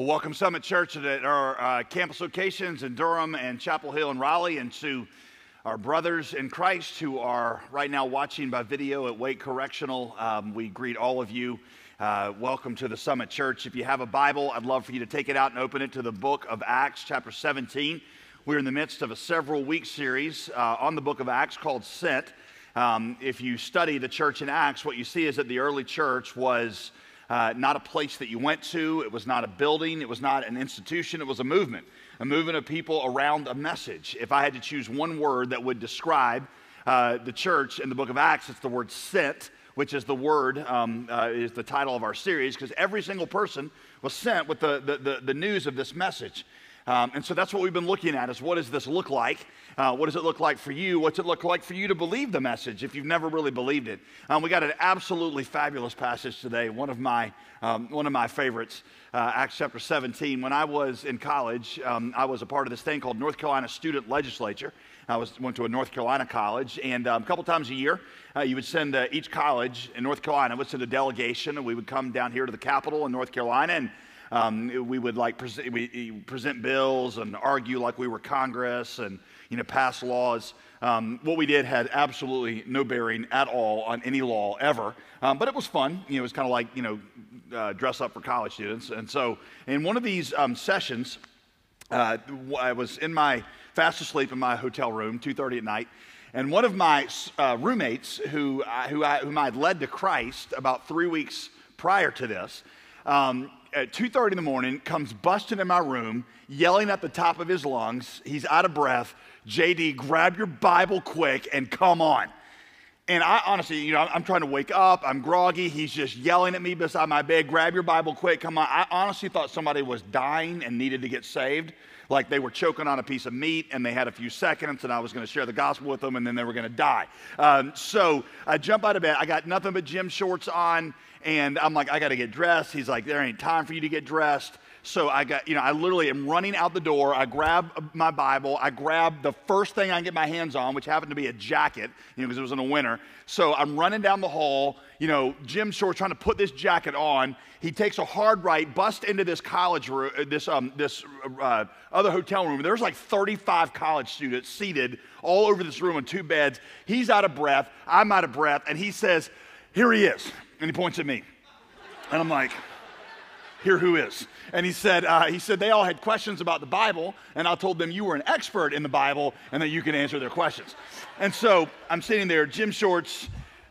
Well, welcome Summit Church at our uh, campus locations in Durham and Chapel Hill and Raleigh, and to our brothers in Christ who are right now watching by video at Wake Correctional. Um, we greet all of you. Uh, welcome to the Summit Church. If you have a Bible, I'd love for you to take it out and open it to the book of Acts, chapter 17. We're in the midst of a several week series uh, on the book of Acts called Sent. Um, if you study the church in Acts, what you see is that the early church was uh, not a place that you went to, it was not a building, it was not an institution, it was a movement, a movement of people around a message. If I had to choose one word that would describe uh, the church in the book of Acts, it's the word sent, which is the word, um, uh, is the title of our series, because every single person was sent with the, the, the, the news of this message. Um, and so that's what we've been looking at is what does this look like? Uh, what does it look like for you? What's it look like for you to believe the message if you've never really believed it? Um, we got an absolutely fabulous passage today, one of my, um, one of my favorites, uh, Acts chapter 17. When I was in college, um, I was a part of this thing called North Carolina Student Legislature. I was, went to a North Carolina college, and um, a couple times a year, uh, you would send uh, each college in North Carolina would send a delegation, and we would come down here to the Capitol in North Carolina and um, we would like present, we, present bills and argue like we were Congress and you know pass laws. Um, what we did had absolutely no bearing at all on any law ever, um, but it was fun. You know, it was kind of like you know uh, dress up for college students. And so, in one of these um, sessions, uh, I was in my fast asleep in my hotel room, 2:30 at night. And one of my uh, roommates, who, who I, whom I had led to Christ about three weeks prior to this, um, at 2.30 in the morning comes busting in my room yelling at the top of his lungs. He's out of breath. Jd grab your bible quick and come on. And i honestly you know i'm trying to wake up. I'm groggy. He's just yelling at me beside my bed. Grab your bible quick. Come on. I honestly thought somebody was dying and needed to get saved. Like they were choking on a piece of meat and they had a few seconds and I was going to share the gospel with them and then they were going to die. Um, so I jump out of bed. I got nothing but gym shorts on and I'm like, I got to get dressed. He's like, there ain't time for you to get dressed. So I got, you know, I literally am running out the door. I grab my Bible. I grab the first thing I can get my hands on, which happened to be a jacket, you know, because it was in the winter. So I'm running down the hall, you know, gym short trying to put this jacket on. He takes a hard right, busts into this college room, uh, this, um, this uh, other hotel room. There's like 35 college students seated all over this room on two beds. He's out of breath. I'm out of breath. And he says, Here he is. And he points at me. And I'm like, here who is? And he said uh, he said they all had questions about the bible and i told them you were an expert in the bible and that you can answer their questions. And so i'm sitting there gym shorts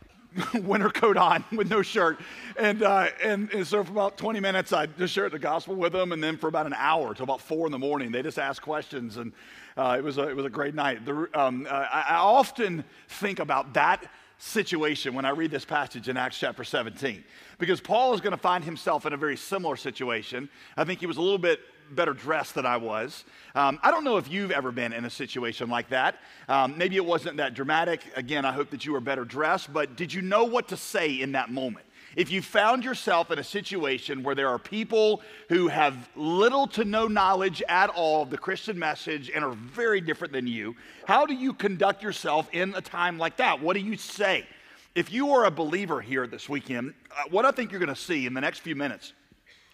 winter coat on with no shirt. And, uh, and, and so for about 20 minutes i just shared the gospel with them and then for about an hour till about four in the morning they just asked questions and uh, it, was a, it was a great night. The, um, uh, I, I often think about that situation when I read this passage in Acts chapter 17. Because Paul is going to find himself in a very similar situation. I think he was a little bit better dressed than I was. Um, I don't know if you've ever been in a situation like that. Um, maybe it wasn't that dramatic. Again, I hope that you were better dressed, but did you know what to say in that moment? If you found yourself in a situation where there are people who have little to no knowledge at all of the Christian message and are very different than you, how do you conduct yourself in a time like that? What do you say? If you are a believer here this weekend, uh, what I think you're going to see in the next few minutes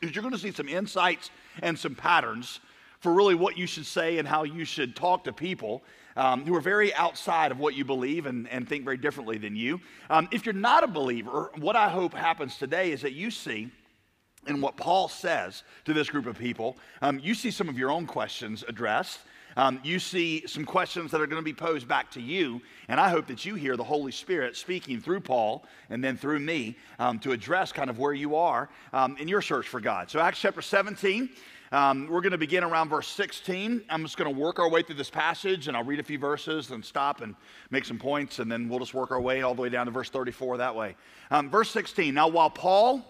is you're going to see some insights and some patterns for really what you should say and how you should talk to people um, who are very outside of what you believe and, and think very differently than you. Um, if you're not a believer, what I hope happens today is that you see in what Paul says to this group of people, um, you see some of your own questions addressed. Um, you see some questions that are going to be posed back to you, and I hope that you hear the Holy Spirit speaking through Paul and then through me um, to address kind of where you are um, in your search for God. So, Acts chapter 17, um, we're going to begin around verse 16. I'm just going to work our way through this passage, and I'll read a few verses and stop and make some points, and then we'll just work our way all the way down to verse 34 that way. Um, verse 16. Now, while Paul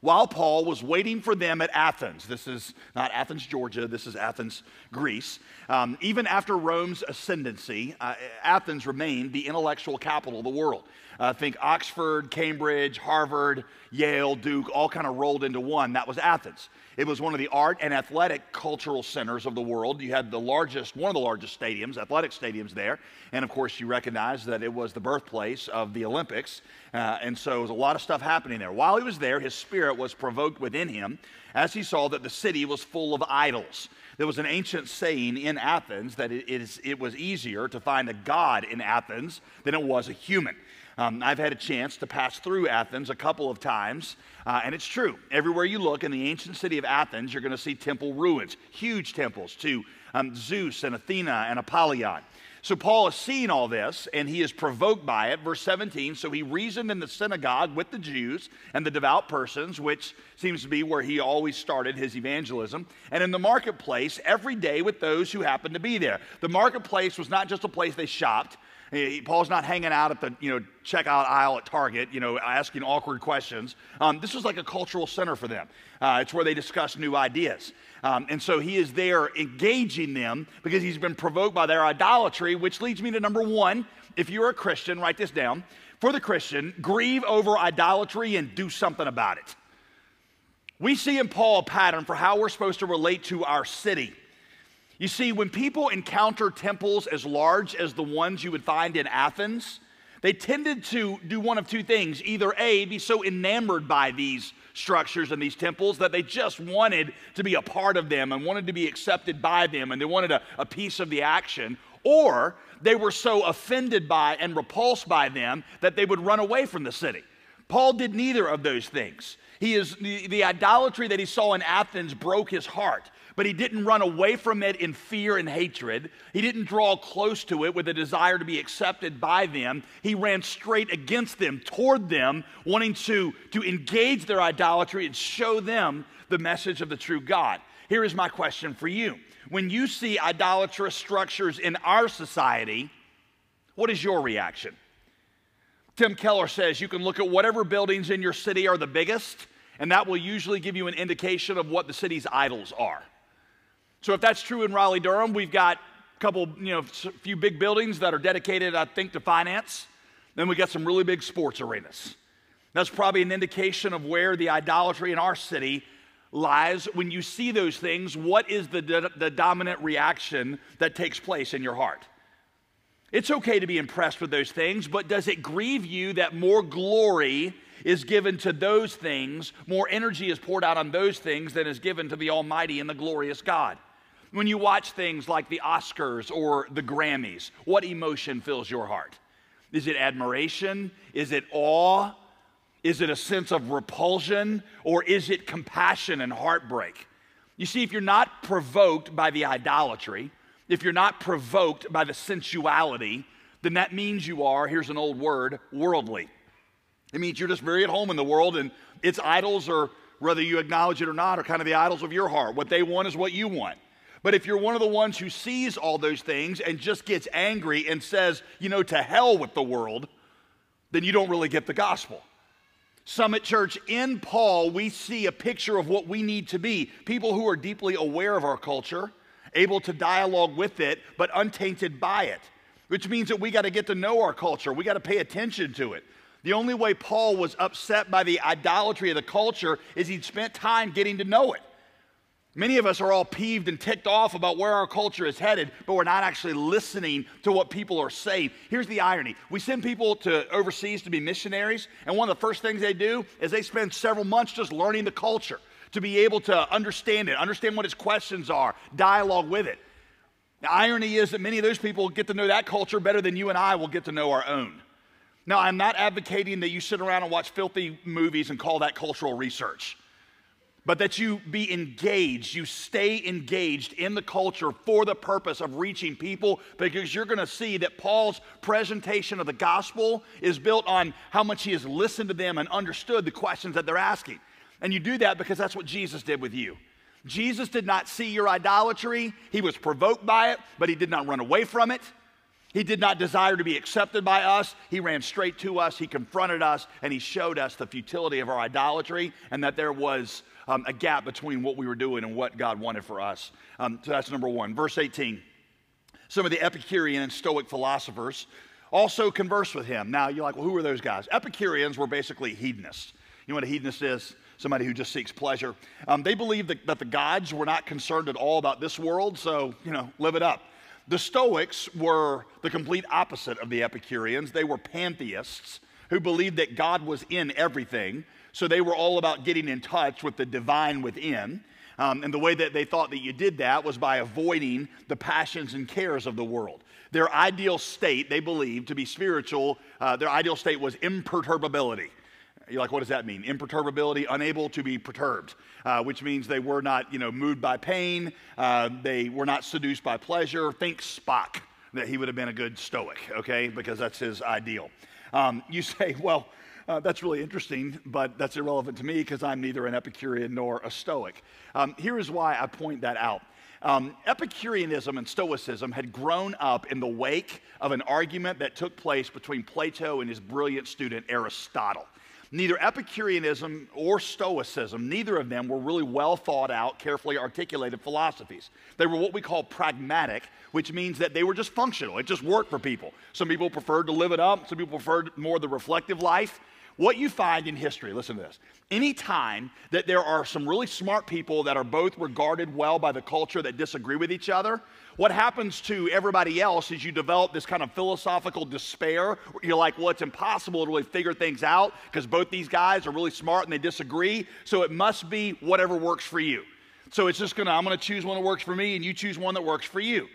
while Paul was waiting for them at Athens. This is not Athens, Georgia, this is Athens, Greece. Um, even after Rome's ascendancy, uh, Athens remained the intellectual capital of the world. Uh, think Oxford, Cambridge, Harvard, Yale, Duke, all kind of rolled into one. That was Athens. It was one of the art and athletic cultural centers of the world. You had the largest, one of the largest stadiums, athletic stadiums there. And of course, you recognize that it was the birthplace of the Olympics. Uh, and so there was a lot of stuff happening there. While he was there, his spirit was provoked within him as he saw that the city was full of idols. There was an ancient saying in Athens that it, is, it was easier to find a god in Athens than it was a human. Um, I've had a chance to pass through Athens a couple of times, uh, and it's true. Everywhere you look in the ancient city of Athens, you're going to see temple ruins, huge temples to um, Zeus and Athena and Apollyon. So Paul is seeing all this and he is provoked by it. Verse 17, so he reasoned in the synagogue with the Jews and the devout persons, which seems to be where he always started his evangelism, and in the marketplace every day with those who happened to be there. The marketplace was not just a place they shopped, Paul's not hanging out at the you know checkout aisle at Target, you know, asking awkward questions. Um, this was like a cultural center for them. Uh, it's where they discuss new ideas, um, and so he is there engaging them because he's been provoked by their idolatry. Which leads me to number one: if you're a Christian, write this down. For the Christian, grieve over idolatry and do something about it. We see in Paul a pattern for how we're supposed to relate to our city. You see, when people encounter temples as large as the ones you would find in Athens, they tended to do one of two things either A, be so enamored by these structures and these temples that they just wanted to be a part of them and wanted to be accepted by them and they wanted a, a piece of the action, or they were so offended by and repulsed by them that they would run away from the city. Paul did neither of those things. He is the, the idolatry that he saw in Athens broke his heart but he didn't run away from it in fear and hatred. He didn't draw close to it with a desire to be accepted by them. He ran straight against them, toward them, wanting to, to engage their idolatry and show them the message of the true God. Here is my question for you. When you see idolatrous structures in our society, what is your reaction? Tim Keller says you can look at whatever buildings in your city are the biggest, and that will usually give you an indication of what the city's idols are. So if that's true in Raleigh Durham, we've got a couple, you know, a few big buildings that are dedicated, I think, to finance. Then we got some really big sports arenas. That's probably an indication of where the idolatry in our city lies. When you see those things, what is the, the dominant reaction that takes place in your heart? It's okay to be impressed with those things, but does it grieve you that more glory is given to those things, more energy is poured out on those things than is given to the Almighty and the glorious God? When you watch things like the Oscars or the Grammys, what emotion fills your heart? Is it admiration? Is it awe? Is it a sense of repulsion? Or is it compassion and heartbreak? You see, if you're not provoked by the idolatry, if you're not provoked by the sensuality, then that means you are, here's an old word, worldly. It means you're just very at home in the world and its idols are, whether you acknowledge it or not, are kind of the idols of your heart. What they want is what you want. But if you're one of the ones who sees all those things and just gets angry and says, you know, to hell with the world, then you don't really get the gospel. Summit Church, in Paul, we see a picture of what we need to be people who are deeply aware of our culture, able to dialogue with it, but untainted by it, which means that we got to get to know our culture. We got to pay attention to it. The only way Paul was upset by the idolatry of the culture is he'd spent time getting to know it. Many of us are all peeved and ticked off about where our culture is headed, but we're not actually listening to what people are saying. Here's the irony we send people to overseas to be missionaries, and one of the first things they do is they spend several months just learning the culture to be able to understand it, understand what its questions are, dialogue with it. The irony is that many of those people get to know that culture better than you and I will get to know our own. Now, I'm not advocating that you sit around and watch filthy movies and call that cultural research but that you be engaged, you stay engaged in the culture for the purpose of reaching people because you're going to see that Paul's presentation of the gospel is built on how much he has listened to them and understood the questions that they're asking. And you do that because that's what Jesus did with you. Jesus did not see your idolatry, he was provoked by it, but he did not run away from it. He did not desire to be accepted by us. He ran straight to us. He confronted us and he showed us the futility of our idolatry and that there was um, a gap between what we were doing and what God wanted for us. Um, so that's number one. Verse 18. Some of the Epicurean and Stoic philosophers also conversed with him. Now, you're like, well, who are those guys? Epicureans were basically hedonists. You know what a hedonist is? Somebody who just seeks pleasure. Um, they believed that, that the gods were not concerned at all about this world, so, you know, live it up. The Stoics were the complete opposite of the Epicureans. They were pantheists who believed that God was in everything. So they were all about getting in touch with the divine within. Um, and the way that they thought that you did that was by avoiding the passions and cares of the world. Their ideal state, they believed, to be spiritual, uh, their ideal state was imperturbability. You're like, what does that mean? Imperturbability, unable to be perturbed, uh, which means they were not, you know, moved by pain. Uh, they were not seduced by pleasure. Think Spock, that he would have been a good Stoic, okay, because that's his ideal. Um, you say, well, uh, that's really interesting, but that's irrelevant to me because I'm neither an Epicurean nor a Stoic. Um, here is why I point that out. Um, Epicureanism and Stoicism had grown up in the wake of an argument that took place between Plato and his brilliant student Aristotle. Neither Epicureanism or Stoicism, neither of them were really well thought out, carefully articulated philosophies. They were what we call pragmatic, which means that they were just functional. It just worked for people. Some people preferred to live it up, some people preferred more the reflective life. What you find in history, listen to this. Any time that there are some really smart people that are both regarded well by the culture that disagree with each other, what happens to everybody else is you develop this kind of philosophical despair. You're like, well, it's impossible to really figure things out because both these guys are really smart and they disagree. So it must be whatever works for you. So it's just gonna, I'm gonna choose one that works for me and you choose one that works for you.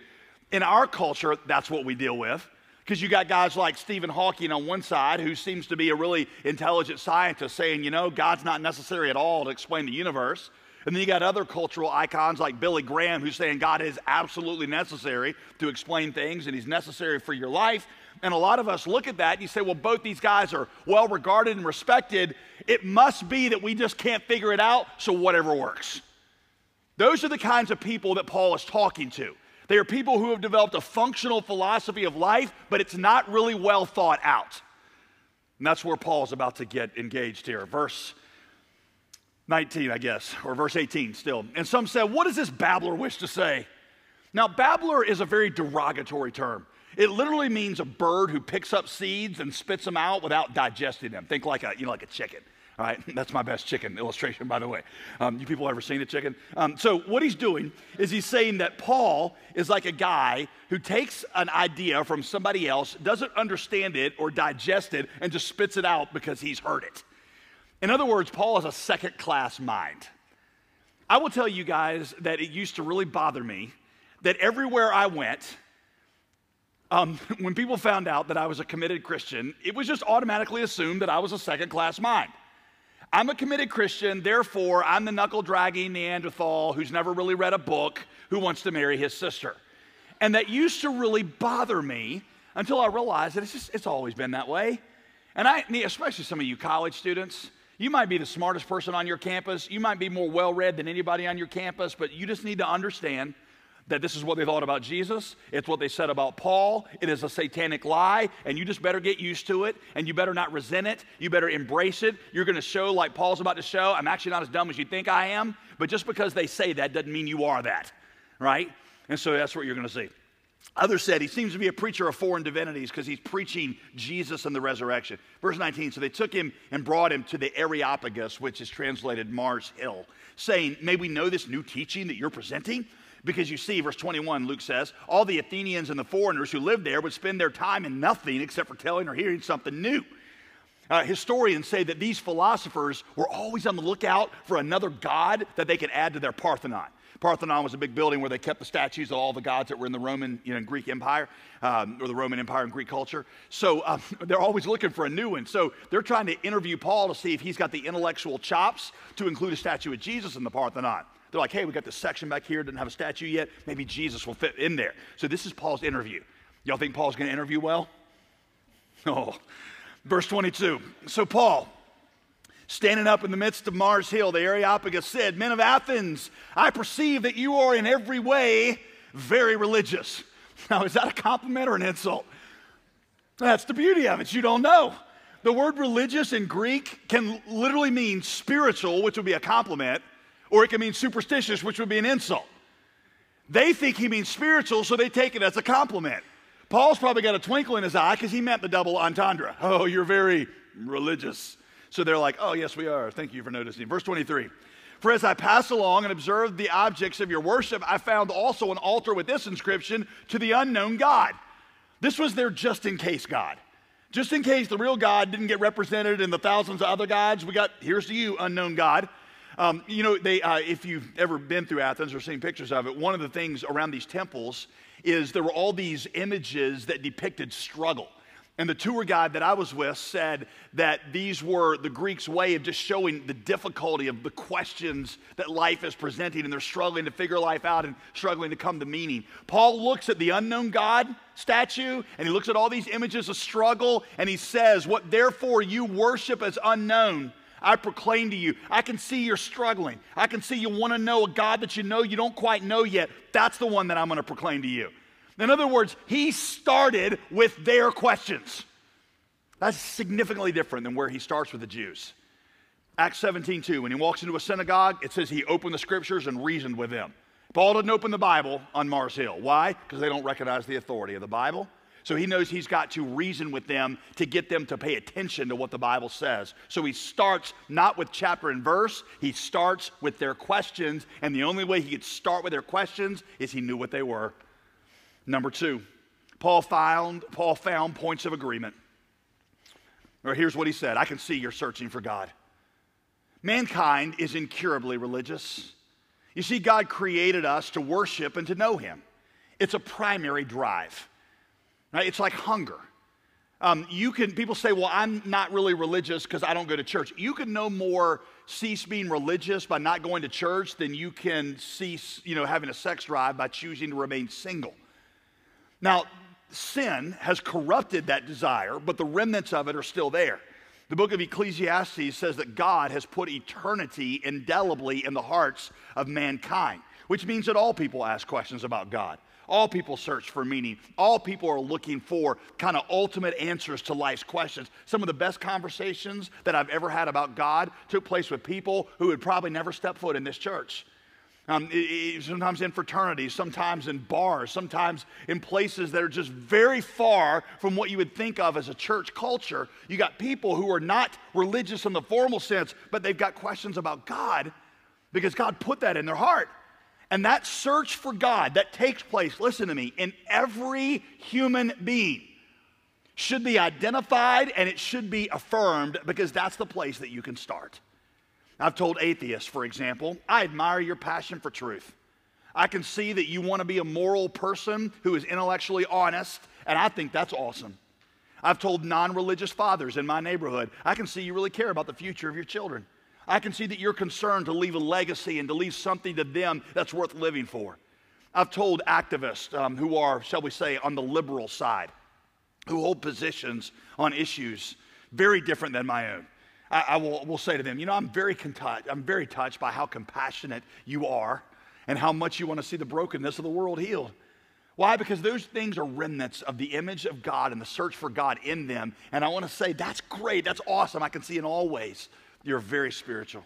In our culture, that's what we deal with. Because you got guys like Stephen Hawking on one side, who seems to be a really intelligent scientist, saying, you know, God's not necessary at all to explain the universe. And then you got other cultural icons like Billy Graham, who's saying God is absolutely necessary to explain things and he's necessary for your life. And a lot of us look at that and you say, well, both these guys are well regarded and respected. It must be that we just can't figure it out, so whatever works. Those are the kinds of people that Paul is talking to. They are people who have developed a functional philosophy of life, but it's not really well thought out. And that's where Paul's about to get engaged here. Verse 19, I guess, or verse 18 still. And some said, What does this babbler wish to say? Now, babbler is a very derogatory term. It literally means a bird who picks up seeds and spits them out without digesting them. Think like a, you know, like a chicken. All right, that's my best chicken illustration, by the way. Um, you people ever seen a chicken? Um, so, what he's doing is he's saying that Paul is like a guy who takes an idea from somebody else, doesn't understand it or digest it, and just spits it out because he's heard it. In other words, Paul has a second class mind. I will tell you guys that it used to really bother me that everywhere I went, um, when people found out that I was a committed Christian, it was just automatically assumed that I was a second class mind. I'm a committed Christian, therefore, I'm the knuckle dragging Neanderthal who's never really read a book who wants to marry his sister. And that used to really bother me until I realized that it's just, it's always been that way. And I, especially some of you college students, you might be the smartest person on your campus. You might be more well read than anybody on your campus, but you just need to understand that this is what they thought about Jesus. It's what they said about Paul. It is a satanic lie, and you just better get used to it, and you better not resent it. You better embrace it. You're going to show, like Paul's about to show, I'm actually not as dumb as you think I am, but just because they say that doesn't mean you are that, right? And so that's what you're going to see. Others said he seems to be a preacher of foreign divinities because he's preaching Jesus and the resurrection. Verse 19 So they took him and brought him to the Areopagus, which is translated Mars Hill, saying, May we know this new teaching that you're presenting? Because you see, verse 21, Luke says, all the Athenians and the foreigners who lived there would spend their time in nothing except for telling or hearing something new. Uh, historians say that these philosophers were always on the lookout for another god that they could add to their Parthenon. Parthenon was a big building where they kept the statues of all the gods that were in the Roman, you know, Greek Empire, um, or the Roman Empire and Greek culture. So um, they're always looking for a new one. So they're trying to interview Paul to see if he's got the intellectual chops to include a statue of Jesus in the Parthenon. They're like, hey, we got this section back here, doesn't have a statue yet. Maybe Jesus will fit in there. So this is Paul's interview. Y'all think Paul's going to interview well? Oh. Verse 22. So Paul, standing up in the midst of Mars Hill, the Areopagus said, Men of Athens, I perceive that you are in every way very religious. Now, is that a compliment or an insult? That's the beauty of it. You don't know. The word religious in Greek can literally mean spiritual, which would be a compliment, or it can mean superstitious, which would be an insult. They think he means spiritual, so they take it as a compliment. Paul's probably got a twinkle in his eye because he meant the double entendre. Oh, you're very religious. So they're like, oh, yes, we are. Thank you for noticing. Verse 23. For as I passed along and observed the objects of your worship, I found also an altar with this inscription to the unknown God. This was their just in case God. Just in case the real God didn't get represented in the thousands of other gods, we got here's to you, unknown God. Um, you know, they, uh, if you've ever been through Athens or seen pictures of it, one of the things around these temples is there were all these images that depicted struggle. And the tour guide that I was with said that these were the Greeks' way of just showing the difficulty of the questions that life is presenting, and they're struggling to figure life out and struggling to come to meaning. Paul looks at the unknown God statue, and he looks at all these images of struggle, and he says, What therefore you worship as unknown, I proclaim to you. I can see you're struggling. I can see you want to know a God that you know you don't quite know yet. That's the one that I'm going to proclaim to you. In other words, he started with their questions. That's significantly different than where he starts with the Jews. Acts 17, 2, when he walks into a synagogue, it says he opened the scriptures and reasoned with them. Paul didn't open the Bible on Mars Hill. Why? Because they don't recognize the authority of the Bible. So he knows he's got to reason with them to get them to pay attention to what the Bible says. So he starts not with chapter and verse, he starts with their questions. And the only way he could start with their questions is he knew what they were. Number two, Paul found, Paul found points of agreement. Or here's what he said I can see you're searching for God. Mankind is incurably religious. You see, God created us to worship and to know Him. It's a primary drive. Right? It's like hunger. Um, you can people say, "Well, I'm not really religious because I don't go to church." You can no more cease being religious by not going to church than you can cease, you know, having a sex drive by choosing to remain single. Now, sin has corrupted that desire, but the remnants of it are still there. The book of Ecclesiastes says that God has put eternity indelibly in the hearts of mankind, which means that all people ask questions about God. All people search for meaning. All people are looking for kind of ultimate answers to life's questions. Some of the best conversations that I've ever had about God took place with people who had probably never stepped foot in this church. Um, sometimes in fraternities, sometimes in bars, sometimes in places that are just very far from what you would think of as a church culture. You got people who are not religious in the formal sense, but they've got questions about God because God put that in their heart. And that search for God that takes place, listen to me, in every human being should be identified and it should be affirmed because that's the place that you can start. I've told atheists, for example, I admire your passion for truth. I can see that you want to be a moral person who is intellectually honest, and I think that's awesome. I've told non religious fathers in my neighborhood, I can see you really care about the future of your children. I can see that you're concerned to leave a legacy and to leave something to them that's worth living for. I've told activists um, who are, shall we say, on the liberal side, who hold positions on issues very different than my own. I, I will, will say to them, you know, I'm very, I'm very touched by how compassionate you are and how much you want to see the brokenness of the world healed. Why? Because those things are remnants of the image of God and the search for God in them. And I want to say, that's great, that's awesome. I can see in all ways you're very spiritual.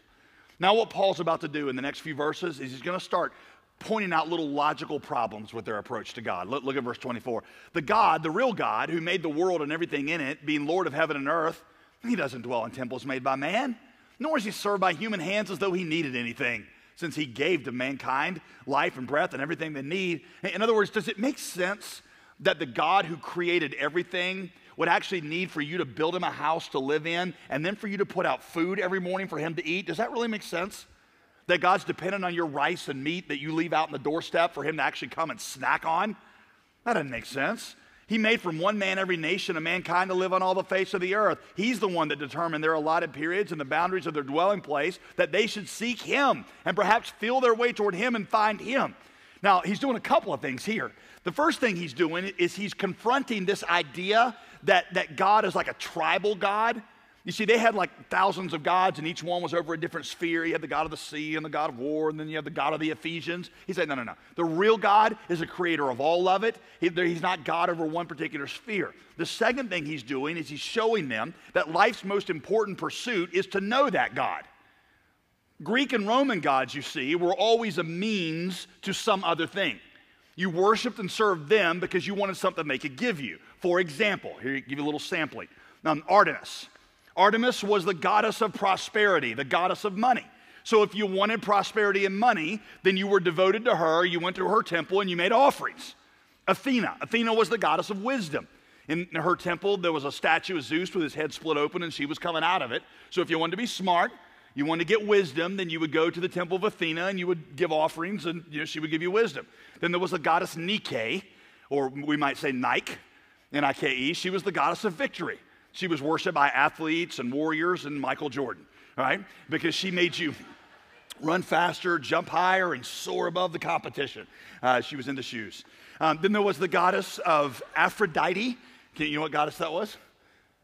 Now, what Paul's about to do in the next few verses is he's going to start pointing out little logical problems with their approach to God. Look, look, at verse 24. The God, the real God, who made the world and everything in it, being Lord of heaven and earth, he doesn't dwell in temples made by man, nor is he served by human hands as though he needed anything, since he gave to mankind life and breath and everything they need. In other words, does it make sense that the God who created everything would actually need for you to build him a house to live in and then for you to put out food every morning for him to eat? Does that really make sense? That God's dependent on your rice and meat that you leave out in the doorstep for him to actually come and snack on? That doesn't make sense. He made from one man every nation of mankind to live on all the face of the earth. He's the one that determined their allotted periods and the boundaries of their dwelling place that they should seek Him and perhaps feel their way toward Him and find Him. Now, He's doing a couple of things here. The first thing He's doing is He's confronting this idea that, that God is like a tribal God you see, they had like thousands of gods, and each one was over a different sphere. You had the God of the sea and the God of war, and then you have the God of the Ephesians. He said, No, no, no. The real God is the creator of all of it. He, he's not God over one particular sphere. The second thing he's doing is he's showing them that life's most important pursuit is to know that God. Greek and Roman gods, you see, were always a means to some other thing. You worshiped and served them because you wanted something they could give you. For example, here, give you a little sampling. Um, Artemis. Artemis was the goddess of prosperity, the goddess of money. So if you wanted prosperity and money, then you were devoted to her, you went to her temple, and you made offerings. Athena. Athena was the goddess of wisdom. In her temple, there was a statue of Zeus with his head split open, and she was coming out of it. So if you wanted to be smart, you wanted to get wisdom, then you would go to the temple of Athena and you would give offerings, and you know, she would give you wisdom. Then there was the goddess Nike, or we might say Nike, N-I-K-E. She was the goddess of victory. She was worshipped by athletes and warriors and Michael Jordan, right? Because she made you run faster, jump higher, and soar above the competition. Uh, she was into shoes. Um, then there was the goddess of Aphrodite. Can you know what goddess that was?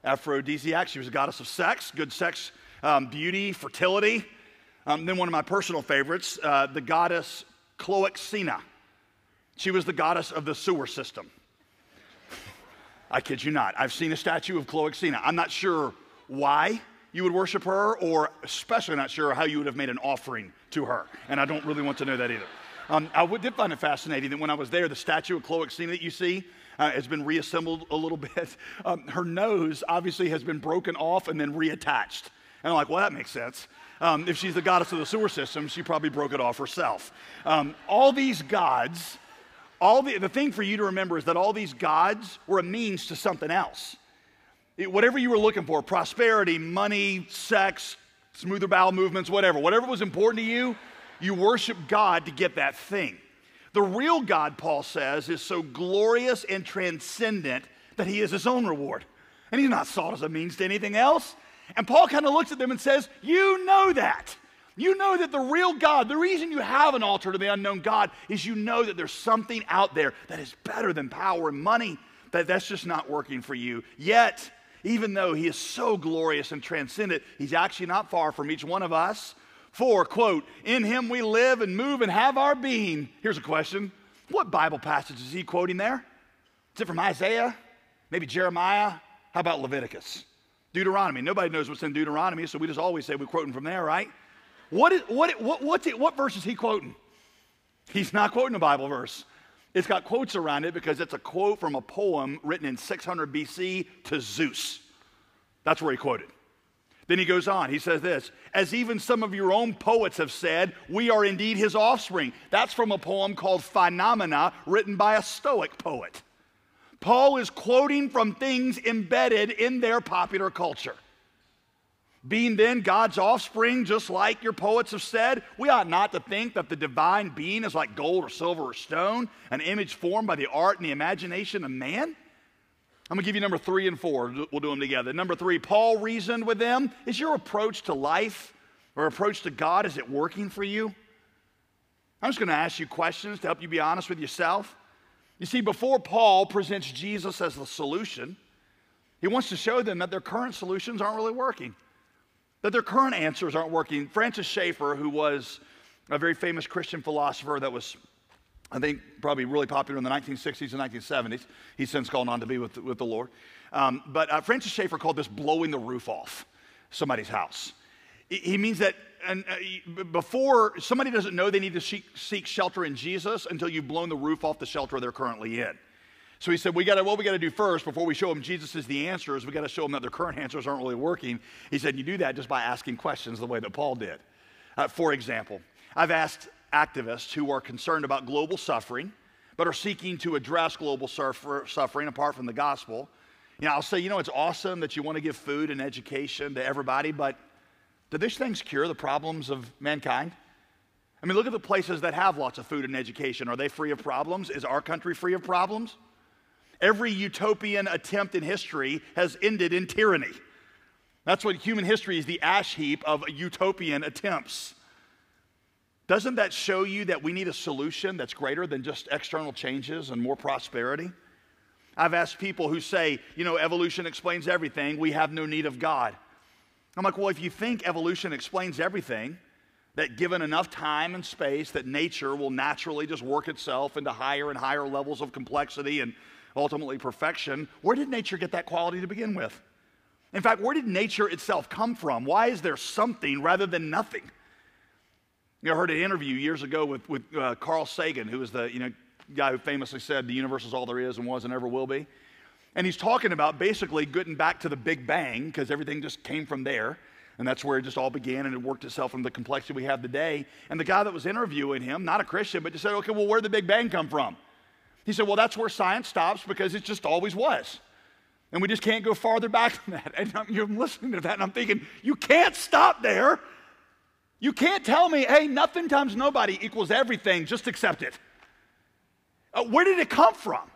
Aphrodisiac. She was a goddess of sex, good sex, um, beauty, fertility. Um, then one of my personal favorites, uh, the goddess Cloacina. She was the goddess of the sewer system. I kid you not. I've seen a statue of Cloacina. I'm not sure why you would worship her, or especially not sure how you would have made an offering to her. And I don't really want to know that either. Um, I did find it fascinating that when I was there, the statue of Cloacina that you see uh, has been reassembled a little bit. Um, her nose obviously has been broken off and then reattached. And I'm like, well, that makes sense. Um, if she's the goddess of the sewer system, she probably broke it off herself. Um, all these gods all the, the thing for you to remember is that all these gods were a means to something else. It, whatever you were looking for prosperity, money, sex, smoother bowel movements, whatever, whatever was important to you, you worship God to get that thing. The real God, Paul says, is so glorious and transcendent that he is his own reward. And he's not sought as a means to anything else. And Paul kind of looks at them and says, You know that. You know that the real God, the reason you have an altar to the unknown God is you know that there's something out there that is better than power and money, that that's just not working for you. Yet, even though he is so glorious and transcendent, he's actually not far from each one of us. For, quote, in him we live and move and have our being. Here's a question What Bible passage is he quoting there? Is it from Isaiah? Maybe Jeremiah? How about Leviticus? Deuteronomy. Nobody knows what's in Deuteronomy, so we just always say we're quoting from there, right? What, is, what, what, what's it, what verse is he quoting? He's not quoting a Bible verse. It's got quotes around it because it's a quote from a poem written in 600 BC to Zeus. That's where he quoted. Then he goes on. He says this As even some of your own poets have said, we are indeed his offspring. That's from a poem called Phenomena, written by a Stoic poet. Paul is quoting from things embedded in their popular culture. Being then God's offspring, just like your poets have said, we ought not to think that the divine being is like gold or silver or stone, an image formed by the art and the imagination of man. I'm to give you number three and four. We'll do them together. Number three, Paul reasoned with them. Is your approach to life or approach to God, is it working for you? I'm just to ask you questions to help you be honest with yourself. You see, before Paul presents Jesus as the solution, he wants to show them that their current solutions aren't really working that their current answers aren't working. Francis Schaeffer, who was a very famous Christian philosopher that was, I think, probably really popular in the 1960s and 1970s, he's since gone on to be with, with the Lord. Um, but uh, Francis Schaeffer called this blowing the roof off somebody's house. He means that and, uh, before somebody doesn't know they need to seek, seek shelter in Jesus until you've blown the roof off the shelter they're currently in. So he said, we gotta, what we got to do first before we show them Jesus is the answer is we got to show them that their current answers aren't really working. He said, you do that just by asking questions the way that Paul did. Uh, for example, I've asked activists who are concerned about global suffering, but are seeking to address global suffer, suffering apart from the gospel. You know, I'll say, you know, it's awesome that you want to give food and education to everybody, but do these things cure the problems of mankind? I mean, look at the places that have lots of food and education. Are they free of problems? Is our country free of problems? Every utopian attempt in history has ended in tyranny. That's what human history is the ash heap of utopian attempts. Doesn't that show you that we need a solution that's greater than just external changes and more prosperity? I've asked people who say, you know, evolution explains everything, we have no need of God. I'm like, well, if you think evolution explains everything, that given enough time and space, that nature will naturally just work itself into higher and higher levels of complexity and ultimately perfection, where did nature get that quality to begin with? In fact, where did nature itself come from? Why is there something rather than nothing? You know, I heard an interview years ago with, with uh, Carl Sagan, who was the, you know, guy who famously said the universe is all there is and was and ever will be. And he's talking about basically getting back to the Big Bang because everything just came from there. And that's where it just all began and it worked itself into the complexity we have today. And the guy that was interviewing him, not a Christian, but just said, okay, well, where did the Big Bang come from? He said, well, that's where science stops because it just always was. And we just can't go farther back than that. And I'm, listening to that and I'm thinking, you can't stop there. You can't tell me, hey, nothing times nobody equals everything, just accept it. Uh, where did it come from?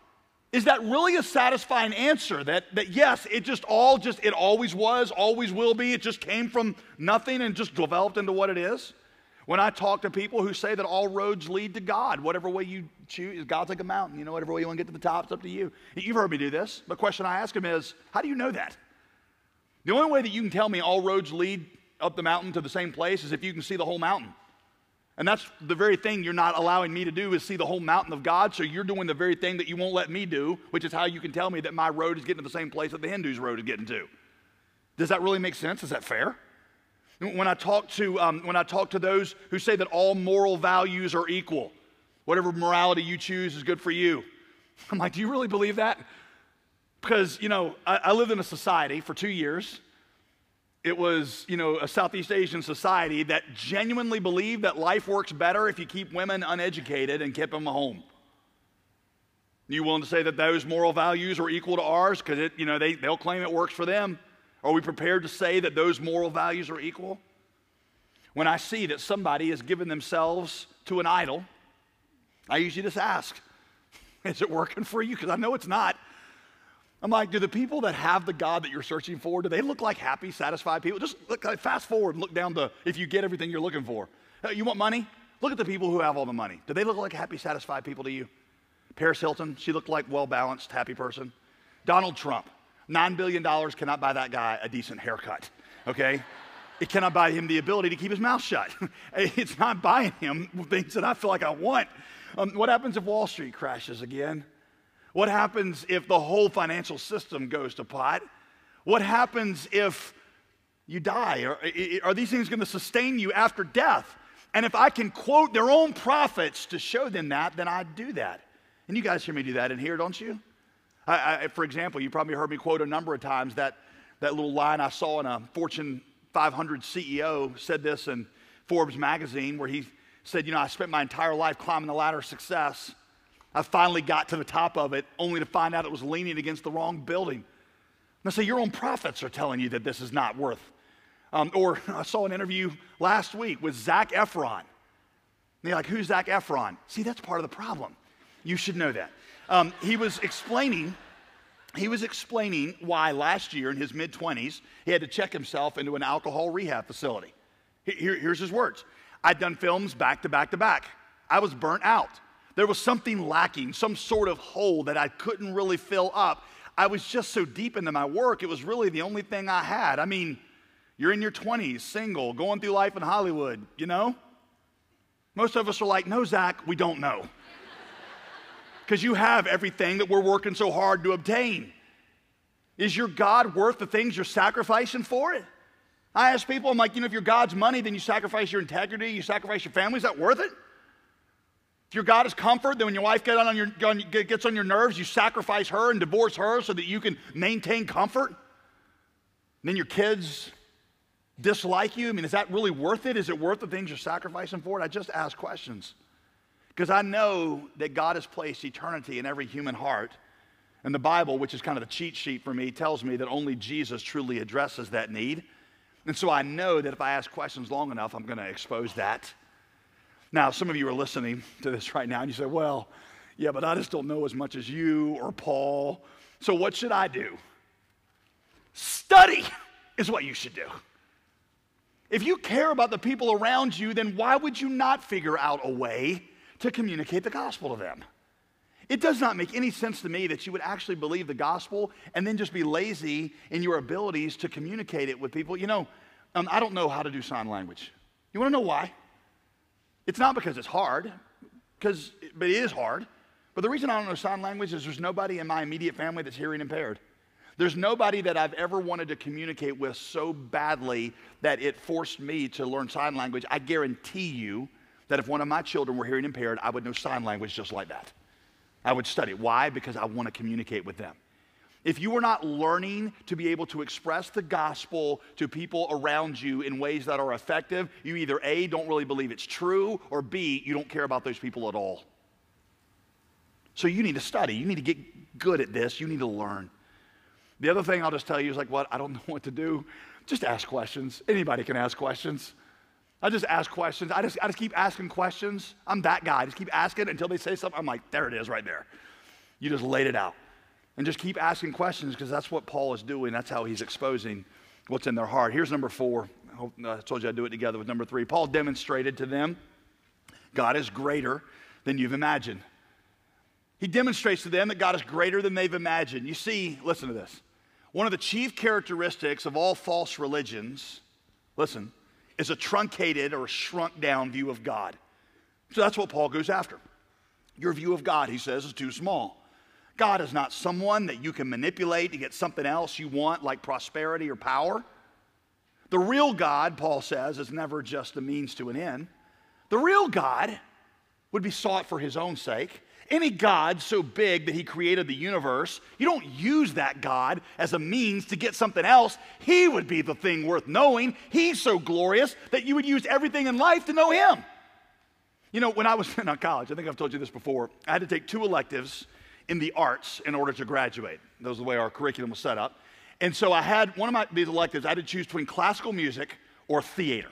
Is that really a satisfying answer? That, that yes, it just all just, it always was, always will be, it just came from nothing and just developed into what it is? When I talk to people who say that all roads lead to God, whatever way you choose, God's like a mountain, you know, whatever way you want to get to the top, it's up to you. You've heard me do this. The question I ask them is, how do you know that? The only way that you can tell me all roads lead up the mountain to the same place is if you can see the whole mountain. And that's the very thing you're not allowing me to do is see the whole mountain of God. So you're doing the very thing that you won't let me do, which is how you can tell me that my road is getting to the same place that the Hindus' road is getting to. Does that really make sense? Is that fair? When I talk to um, when I talk to those who say that all moral values are equal, whatever morality you choose is good for you, I'm like, do you really believe that? Because you know, I, I lived in a society for two years it was, you know, a Southeast Asian society that genuinely believed that life works better if you keep women uneducated and keep them home. You willing to say that those moral values are equal to ours because you know they, they'll claim it works for them? Are we prepared to say that those moral values are equal? When I see that somebody has given themselves to an idol, I usually just ask, is it working for you? Because I know it's not. I'm like, do the people that have the God that you're searching for, do they look like happy, satisfied people? Just look, like, fast forward and look down the, if you get everything you're looking for. You want money? Look at the people who have all the money. Do they look like happy, satisfied people to you? Paris Hilton, she looked like well balanced, happy person. Donald Trump, $9 billion cannot buy that guy a decent haircut, okay? it cannot buy him the ability to keep his mouth shut. it's not buying him things that I feel like I want. Um, what happens if Wall Street crashes again? What happens if the whole financial system goes to pot? What happens if you die? Are, are these things going to sustain you after death? And if I can quote their own prophets to show them that, then I'd do that. And you guys hear me do that in here, don't you? I, I, for example, you probably heard me quote a number of times that, that little line I saw in a Fortune 500 CEO said this in Forbes magazine, where he said, You know, I spent my entire life climbing the ladder of success. I finally got to the top of it only to find out it was leaning against the wrong building. I say, Your own prophets are telling you that this is not worth. Um, or I saw an interview last week with Zac Efron. And they're like, Who's Zac Efron? See, that's part of the problem. You should know that. Um, he was explaining. He was explaining why last year in his mid 20s he had to check himself into an alcohol rehab facility. Here, here's his words I'd done films back to back to back. I was burnt out. There was something lacking, some sort of hole that I couldn't really fill up. I was just so deep into my work, it was really the only thing I had. I mean, you're in your 20s, single, going through life in Hollywood, you know? Most of us are like, no, Zac, we don't know. Because you have everything that we're working so hard to obtain. Is your God worth the things you're sacrificing for it? I ask people, I'm like, you know, if you're God's money, then you sacrifice your integrity, you sacrifice your family. Is that worth it? If your God is comfort, then when your wife get on your, gets on your nerves, you sacrifice her and divorce her so that you can maintain comfort. And then your kids dislike you. I mean, is that really worth it? Is it worth the things you're sacrificing for it? I just ask questions. Because I know that God has placed eternity in every human heart. And the Bible, which is kind of the cheat sheet for me, tells me that only Jesus truly addresses that need. And so I know that if I ask questions long enough, I'm going to expose that. Now, some of you are listening to this right now and you say, well, yeah, but I just don't know as much as you or Paul. So what should I do? Study is what you should do. If you care about the people around you, then why would you not figure out a way to communicate the gospel to them? It does not make any sense to me that you would actually believe the gospel and then just be lazy in your abilities to communicate it with people. You know, um, I don't know how to do sign language. You want to know why? It's not because it's hard, because, but it is hard. But the reason I don't know sign language is there's nobody in my immediate family that's hearing impaired. There's nobody that I've ever wanted to communicate with so badly that it forced me to learn sign language. I guarantee you that if one of my children were hearing impaired, I would know sign language just like that. I would study. Why? Because I want to communicate with them. If you are not learning to be able to express the gospel to people around you in ways that are effective, you either A, don't really believe it's true, or B, you don't care about those people at all. So you need to study. You need to get good at this. You need to learn. The other thing I'll just tell you is like, what? I don't know what to do. Just ask questions. Anybody can ask questions. I just ask questions. I just, I just keep asking questions. I'm that guy. I just keep asking until they say something. I'm like, there it is right there. You just laid it out. And just keep asking questions because that's what Paul is doing. That's how he's exposing what's in their heart. Here's number four. I, hope, I told you I'd do it together with number three. Paul demonstrated to them God is greater than you've imagined. He demonstrates to them that God is greater than they've imagined. You see, listen to this. One of the chief characteristics of all false religions, listen, is a truncated or a shrunk down view of God. So that's what Paul goes after. Your view of God, he says, is too small. God is not someone that you can manipulate to get something else you want, like prosperity or power. The real God, Paul says, is never just a means to an end. The real God would be sought for his own sake. Any God so big that he created the universe, you don't use that God as a means to get something else. He would be the thing worth knowing. He's so glorious that you would use everything in life to know him. You know, when I was in college, I think I've told you this before, I had to take two electives in the arts in order to graduate. That was the way our curriculum was set up. And so I had one of my, these electives, I had to choose between classical music or theater.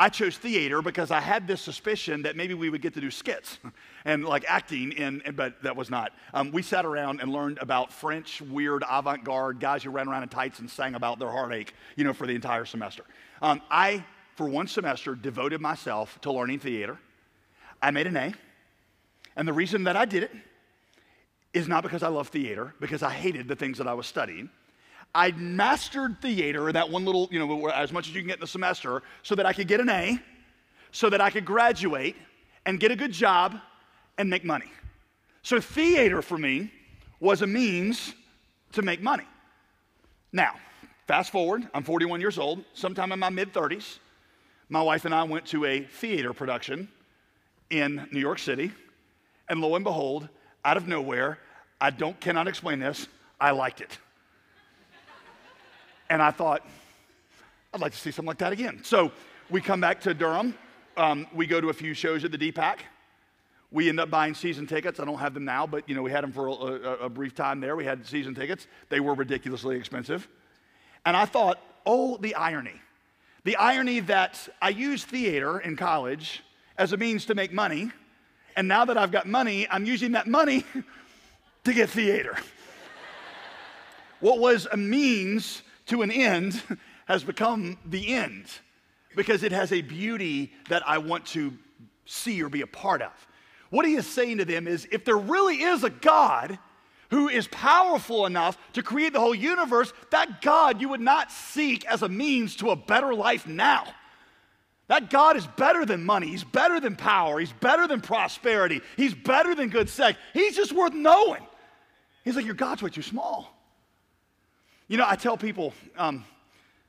I chose theater because I had this suspicion that maybe we would get to do skits and like acting, in, but that was not. Um, we sat around and learned about French, weird, avant garde guys who ran around in tights and sang about their heartache, you know, for the entire semester. Um, I, for one semester, devoted myself to learning theater. I made an A. And the reason that I did it is not because I love theater, because I hated the things that I was studying. I mastered theater, that one little, you know, as much as you can get in the semester, so that I could get an A, so that I could graduate and get a good job and make money. So, theater for me was a means to make money. Now, fast forward, I'm 41 years old, sometime in my mid 30s, my wife and I went to a theater production in New York City, and lo and behold, out of nowhere, I don't cannot explain this, I liked it. And I thought, I'd like to see something like that again. So we come back to Durham. Um, we go to a few shows at the DPAC. We end up buying season tickets. I don't have them now, but you know we had them for a, a, a brief time there. We had season tickets. They were ridiculously expensive. And I thought, oh, the irony. The irony that I used theater in college as a means to make money, and now that I've got money, I'm using that money to get theater. what was a means to an end has become the end because it has a beauty that I want to see or be a part of. What he is saying to them is if there really is a God who is powerful enough to create the whole universe, that God you would not seek as a means to a better life now. That God is better than money. He's better than power. He's better than prosperity. He's better than good sex. He's just worth knowing. He's like, Your God's way too small. You know, I tell people um,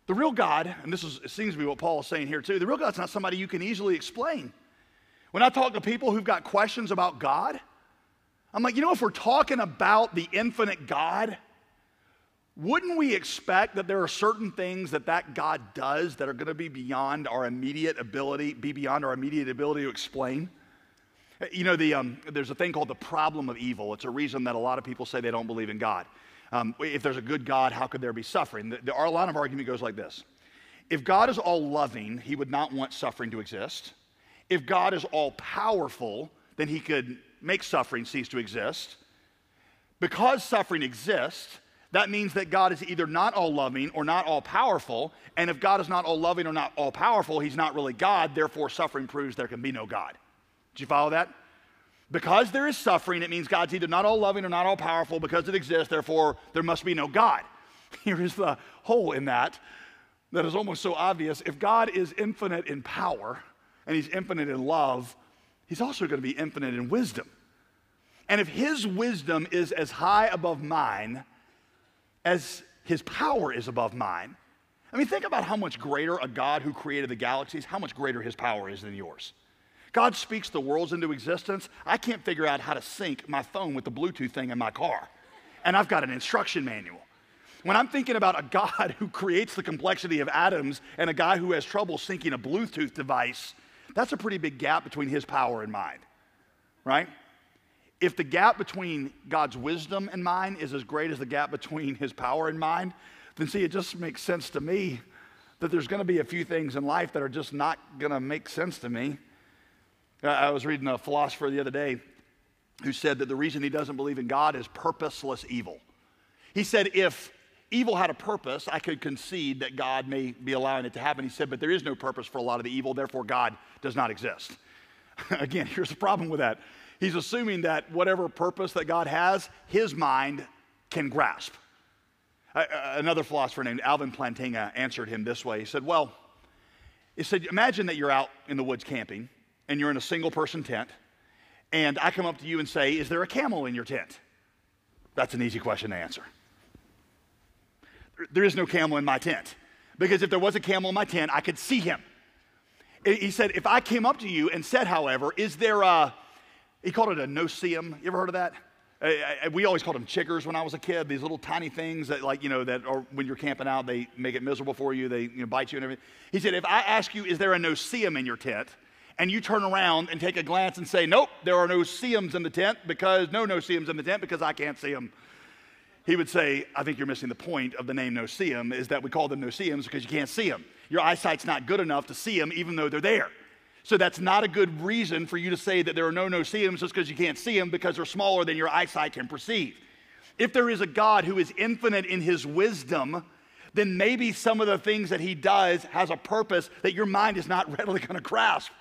the real God, and this is, seems to be what Paul is saying here too, the real God's not somebody you can easily explain. When I talk to people who've got questions about God, I'm like, you know, if we're talking about the infinite God, wouldn't we expect that there are certain things that that God does that are going to be beyond our immediate ability, be beyond our immediate ability to explain? You know, the, um, there's a thing called the problem of evil. It's a reason that a lot of people say they don't believe in God. Um, if there's a good God, how could there be suffering? The, the, our line of argument goes like this If God is all loving, he would not want suffering to exist. If God is all powerful, then he could make suffering cease to exist. Because suffering exists, that means that God is either not all loving or not all powerful. And if God is not all loving or not all powerful, he's not really God. Therefore, suffering proves there can be no God. Did you follow that? Because there is suffering, it means God's either not all loving or not all powerful because it exists, therefore, there must be no God. Here is the hole in that that is almost so obvious. If God is infinite in power and He's infinite in love, He's also going to be infinite in wisdom. And if His wisdom is as high above mine as His power is above mine, I mean, think about how much greater a God who created the galaxies, how much greater His power is than yours. God speaks the worlds into existence. I can't figure out how to sync my phone with the Bluetooth thing in my car. And I've got an instruction manual. When I'm thinking about a God who creates the complexity of atoms and a guy who has trouble syncing a Bluetooth device, that's a pretty big gap between his power and mine, right? If the gap between God's wisdom and mine is as great as the gap between his power and mine, then see, it just makes sense to me that there's to be a few things in life that are just not to make sense to me. I was reading a philosopher the other day who said that the reason he doesn't believe in God is purposeless evil. He said, if evil had a purpose, I could concede that God may be allowing it to happen. He said, but there is no purpose for a lot of the evil, therefore God does not exist. Again, here's the problem with that. He's assuming that whatever purpose that God has, his mind can grasp. Another philosopher named Alvin Plantinga answered him this way. He said, Well, he said, imagine that you're out in the woods camping and you're in a single person tent, and I come up to you and say, Is there a camel in your tent? That's an easy question to answer there is no camel in my tent. Because if there was a camel in my tent, I could see him. He said, if I came up to you and said, however, is there a, he called it a no-see-um. You ever heard of that? we always called them chiggers when I was a kid. These little tiny things that, like, you know, that are when you're camping out, they make it miserable for you. They you know, bite you and everything. He said, if I ask you, is there a no-see-um in your tent? And you turn around and take a glance and say, nope, there are no see-ums in the tent because, no no-see-ums in the tent because I can't see them he would say, I think you're missing the point of the name no-see-um, is that we call them no-see-ums because you can't see them. Your eyesight's not good enough to see them even though they're there. So that's not a good reason for you to say that there are no no-see-ums just because you can't see them because they're smaller than your eyesight can perceive. If there is a God who is infinite in his wisdom, then maybe some of the things that he does has a purpose that your mind is not readily going to grasp.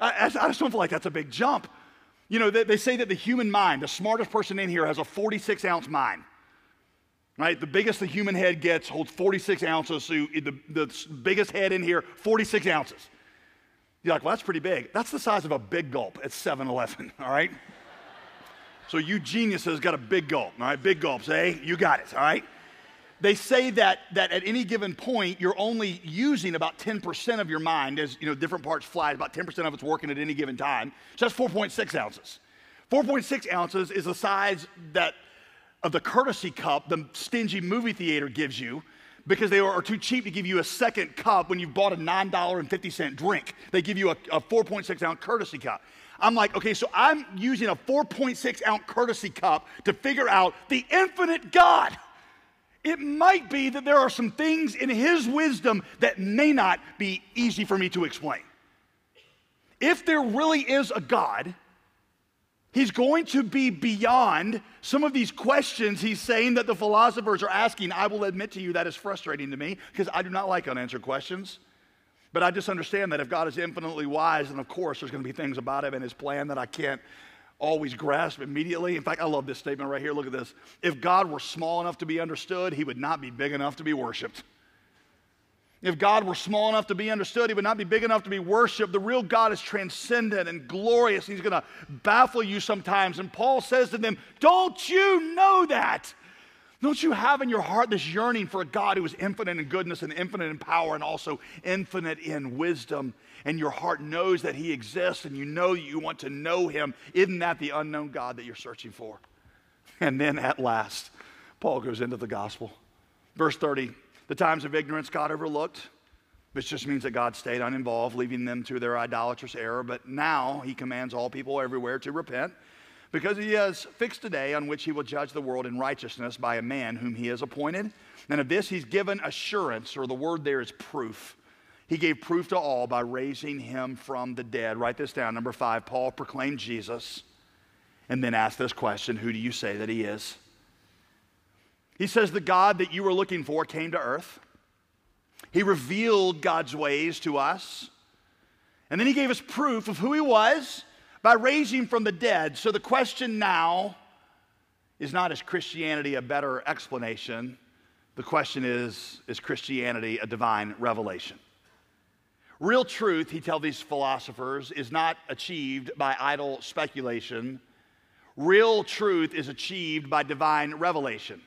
I, I, just don't feel like that's a big jump. You know, they, they say that the human mind, the smartest person in here, has a 46 ounce mind right? The biggest the human head gets holds 46 ounces. So the, the biggest head in here, 46 ounces. You're like, well, that's pretty big. That's the size of a big gulp at 7 Eleven, all right? so you geniuses got a big gulp, all right? Big gulps, eh? You got it, all right? They say that, that at any given point, you're only using about 10% of your mind as you know different parts fly, about 10% of it's working at any given time. So that's 4.6 ounces. 4.6 ounces is the size that of the courtesy cup the stingy movie theater gives you because they are too cheap to give you a second cup when you've bought a $9.50 drink. They give you a, a 4.6 ounce courtesy cup. I'm like, okay, so I'm using a 4.6 ounce courtesy cup to figure out the infinite God. It might be that there are some things in His wisdom that may not be easy for me to explain. If there really is a God, He's going to be beyond some of these questions he's saying that the philosophers are asking. I will admit to you that is frustrating to me because I do not like unanswered questions. But I just understand that if God is infinitely wise, then of course there's going to be things about him and his plan that I can't always grasp immediately. In fact, I love this statement right here. Look at this. If God were small enough to be understood, he would not be big enough to be worshiped. If God were small enough to be understood, he would not be big enough to be worshiped. The real God is transcendent and glorious. He's going to baffle you sometimes. And Paul says to them, Don't you know that? Don't you have in your heart this yearning for a God who is infinite in goodness and infinite in power and also infinite in wisdom? And your heart knows that He exists and you know you want to know Him. Isn't that the unknown God that you're searching for? And then at last, Paul goes into the gospel. Verse 30 the times of ignorance God overlooked, which just means that God stayed uninvolved, leaving them to their idolatrous error. But now he commands all people everywhere to repent because he has fixed a day on which he will judge the world in righteousness by a man whom he has appointed. And of this he's given assurance, or the word there is proof. He gave proof to all by raising him from the dead. Write this down. Number five, Paul proclaimed Jesus and then asked this question Who do you say that he is? He says, The God that you were looking for came to earth. He revealed God's ways to us. And then he gave us proof of who he was by raising from the dead. So the question now is not is Christianity a better explanation? The question is is Christianity a divine revelation? Real truth, he tells these philosophers, is not achieved by idle speculation. Real truth is achieved by divine revelation.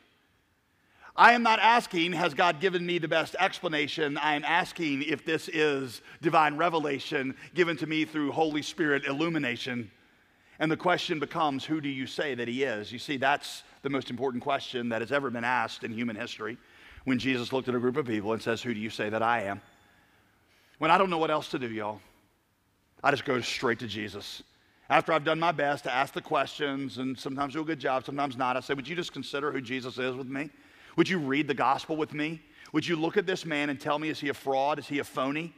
I am not asking, has God given me the best explanation? I am asking if this is divine revelation given to me through Holy Spirit illumination. And the question becomes, who do you say that he is? You see, that's the most important question that has ever been asked in human history when Jesus looked at a group of people and says, Who do you say that I am? When I don't know what else to do, y'all, I just go straight to Jesus. After I've done my best to ask the questions and sometimes do a good job, sometimes not, I say, Would you just consider who Jesus is with me? Would you read the gospel with me? Would you look at this man and tell me, is he a fraud? Is he a phony?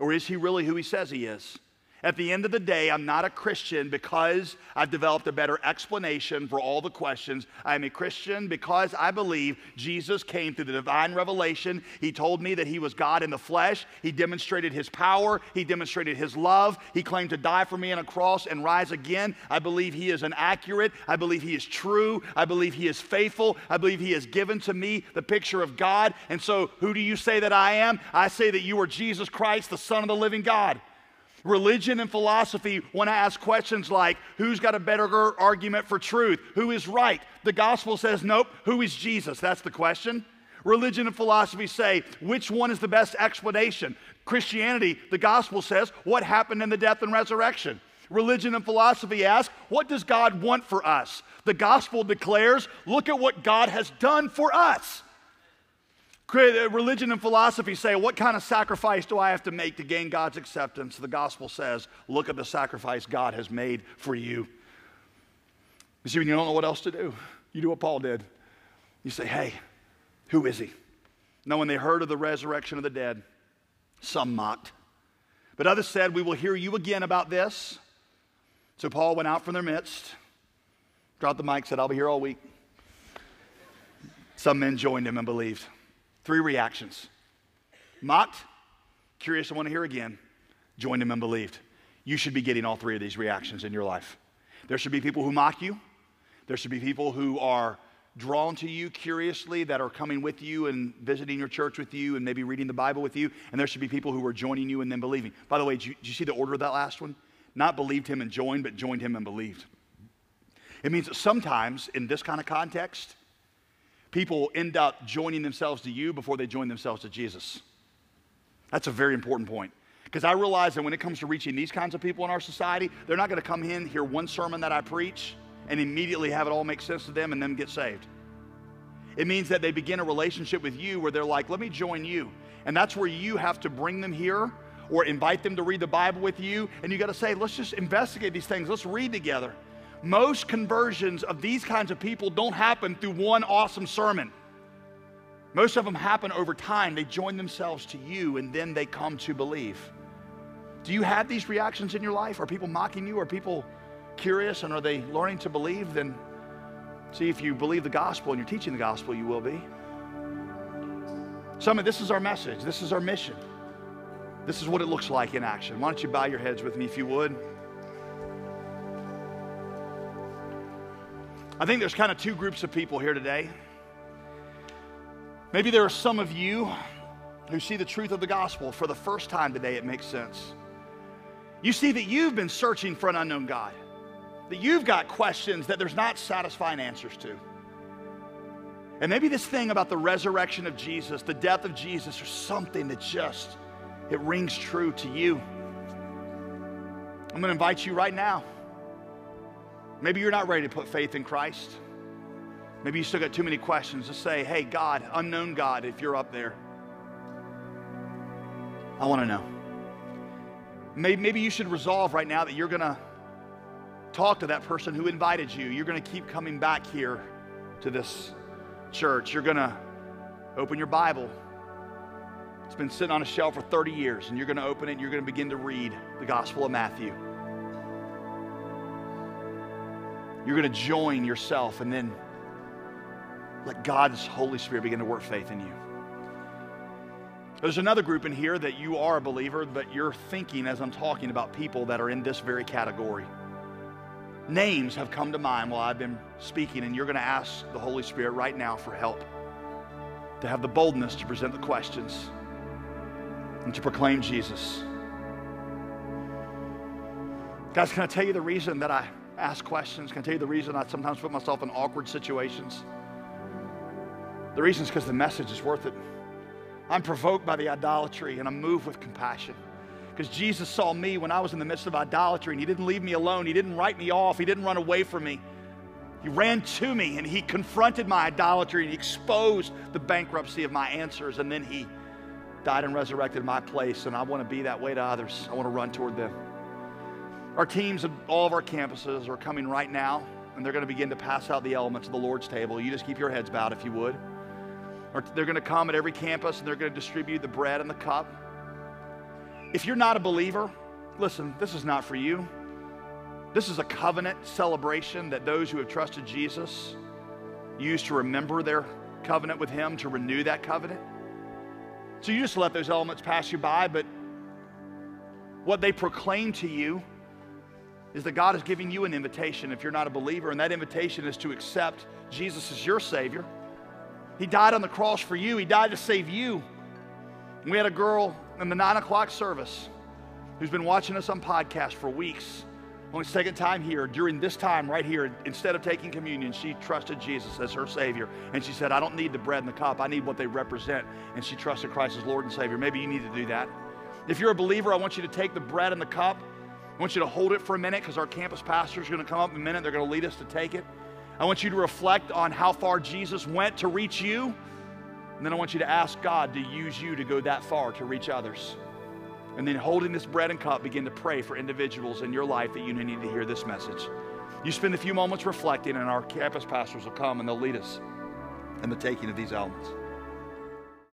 Or is he really who he says he is? At the end of the day, I'm not a Christian because I've developed a better explanation for all the questions. I am a Christian because I believe Jesus came through the divine revelation. He told me that he was God in the flesh. He demonstrated his power. He demonstrated his love. He claimed to die for me on a cross and rise again. I believe he is an accurate. I believe he is true. I believe he is faithful. I believe he has given to me the picture of God. And so, who do you say that I am? I say that you are Jesus Christ, the Son of the living God. Religion and philosophy want to ask questions like who's got a better argument for truth? Who is right? The gospel says, nope, who is Jesus? That's the question. Religion and philosophy say, which one is the best explanation? Christianity, the gospel says, what happened in the death and resurrection? Religion and philosophy ask, what does God want for us? The gospel declares, look at what God has done for us. Religion and philosophy say, What kind of sacrifice do I have to make to gain God's acceptance? The gospel says, Look at the sacrifice God has made for you. You see, when you don't know what else to do, you do what Paul did. You say, Hey, who is he? Now, when they heard of the resurrection of the dead, some mocked. But others said, We will hear you again about this. So Paul went out from their midst, dropped the mic, said, I'll be here all week. Some men joined him and believed. Three reactions mocked, curious, I want to hear again, joined him and believed. You should be getting all three of these reactions in your life. There should be people who mock you, there should be people who are drawn to you curiously that are coming with you and visiting your church with you and maybe reading the Bible with you. And there should be people who are joining you and then believing. By the way, did you, you, see the order of that last one? Not believed him and joined, but joined him and believed. It means that sometimes in this kind of context, people end up joining themselves to you before they join themselves to Jesus. That's a very important point. Because I realize that when it comes to reaching these kinds of people in our society, they're not going to come in, hear one sermon that I preach, and immediately have it all make sense to them and then get saved. It means that they begin a relationship with you where they're like, let me join you. And that's where you have to bring them here or invite them to read the Bible with you. And you got to say, let's just investigate these things. Let's read together. Most conversions of these kinds of people don't happen through one awesome sermon. Most of them happen over time. They join themselves to you and then they come to believe. Do you have these reactions in your life? Are people mocking you? Are people curious and are they learning to believe? Then see if you believe the gospel and you're teaching the gospel, you will be. Some of this is our message. This is our mission. This is what it looks like in action. Why don't you bow your heads with me if you would? I think there's kind of two groups of people here today. Maybe there are some of you who see the truth of the gospel for the first time today, it makes sense. You see that you've been searching for an unknown God, that you've got questions that there's not satisfying answers to. And maybe this thing about the resurrection of Jesus, the death of Jesus, or something that just it rings true to you. I'm going to invite you right now Maybe you're not ready to put faith in Christ. Maybe you still got too many questions to say, hey, God, unknown God, if you're up there, I want to know. Maybe, maybe you should resolve right now that you're going to talk to that person who invited you. You're going to keep coming back here to this church. You're going to open your Bible. It's been sitting on a shelf for 30 years, and you're going to open it and you're going to begin to read the Gospel of Matthew. You're going to join yourself and then let God's Holy Spirit begin to work faith in you. There's another group in here that you are a believer, but you're thinking as I'm talking about people that are in this very category. Names have come to mind while I've been speaking, and you're going to ask the Holy Spirit right now for help to have the boldness to present the questions and to proclaim Jesus. Guys, can I tell you the reason that I ask questions. Can I tell you the reason I sometimes put myself in awkward situations? The reason is because the message is worth it. I'm provoked by the idolatry and I'm moved with compassion. Because Jesus saw me when I was in the midst of idolatry and He didn't leave me alone. He didn't write me off. He didn't run away from me. He ran to me and He confronted my idolatry and He exposed the bankruptcy of my answers. And then He died and resurrected my place. And I want to be that way to others. I want to run toward them. Our teams at all of our campuses are coming right now and they're going to begin to pass out the elements of the Lord's table. You just keep your heads bowed if you would. Or they're going to come at every campus and they're going to distribute the bread and the cup. If you're not a believer, listen, this is not for you. This is a covenant celebration that those who have trusted Jesus use to remember their covenant with Him, to renew that covenant. So you just let those elements pass you by, but what they proclaim to you is that God is giving you an invitation if you're not a believer, and that invitation is to accept Jesus as your Savior he died on the cross for you, He died to save you. And we had a girl in the nine o'clock service who's been watching us on podcast for weeks. Only second time here, during this time right here, instead of taking communion, she trusted Jesus as her Savior. And she said, I don't need the bread and the cup, I need what they represent. And she trusted Christ as Lord and Savior. Maybe you need to do that. If you're a believer, I want you to take the bread and the cup. I want you to hold it for a minute because our campus pastor is going to come up in a minute. They're going to lead us to take it. I want you to reflect on how far Jesus went to reach you. And then I want you to ask God to use you to go that far to reach others. And then holding this bread and cup, begin to pray for individuals in your life that you need to hear this message. You spend a few moments reflecting, and our campus pastors will come and they'll lead us in the taking of these elements.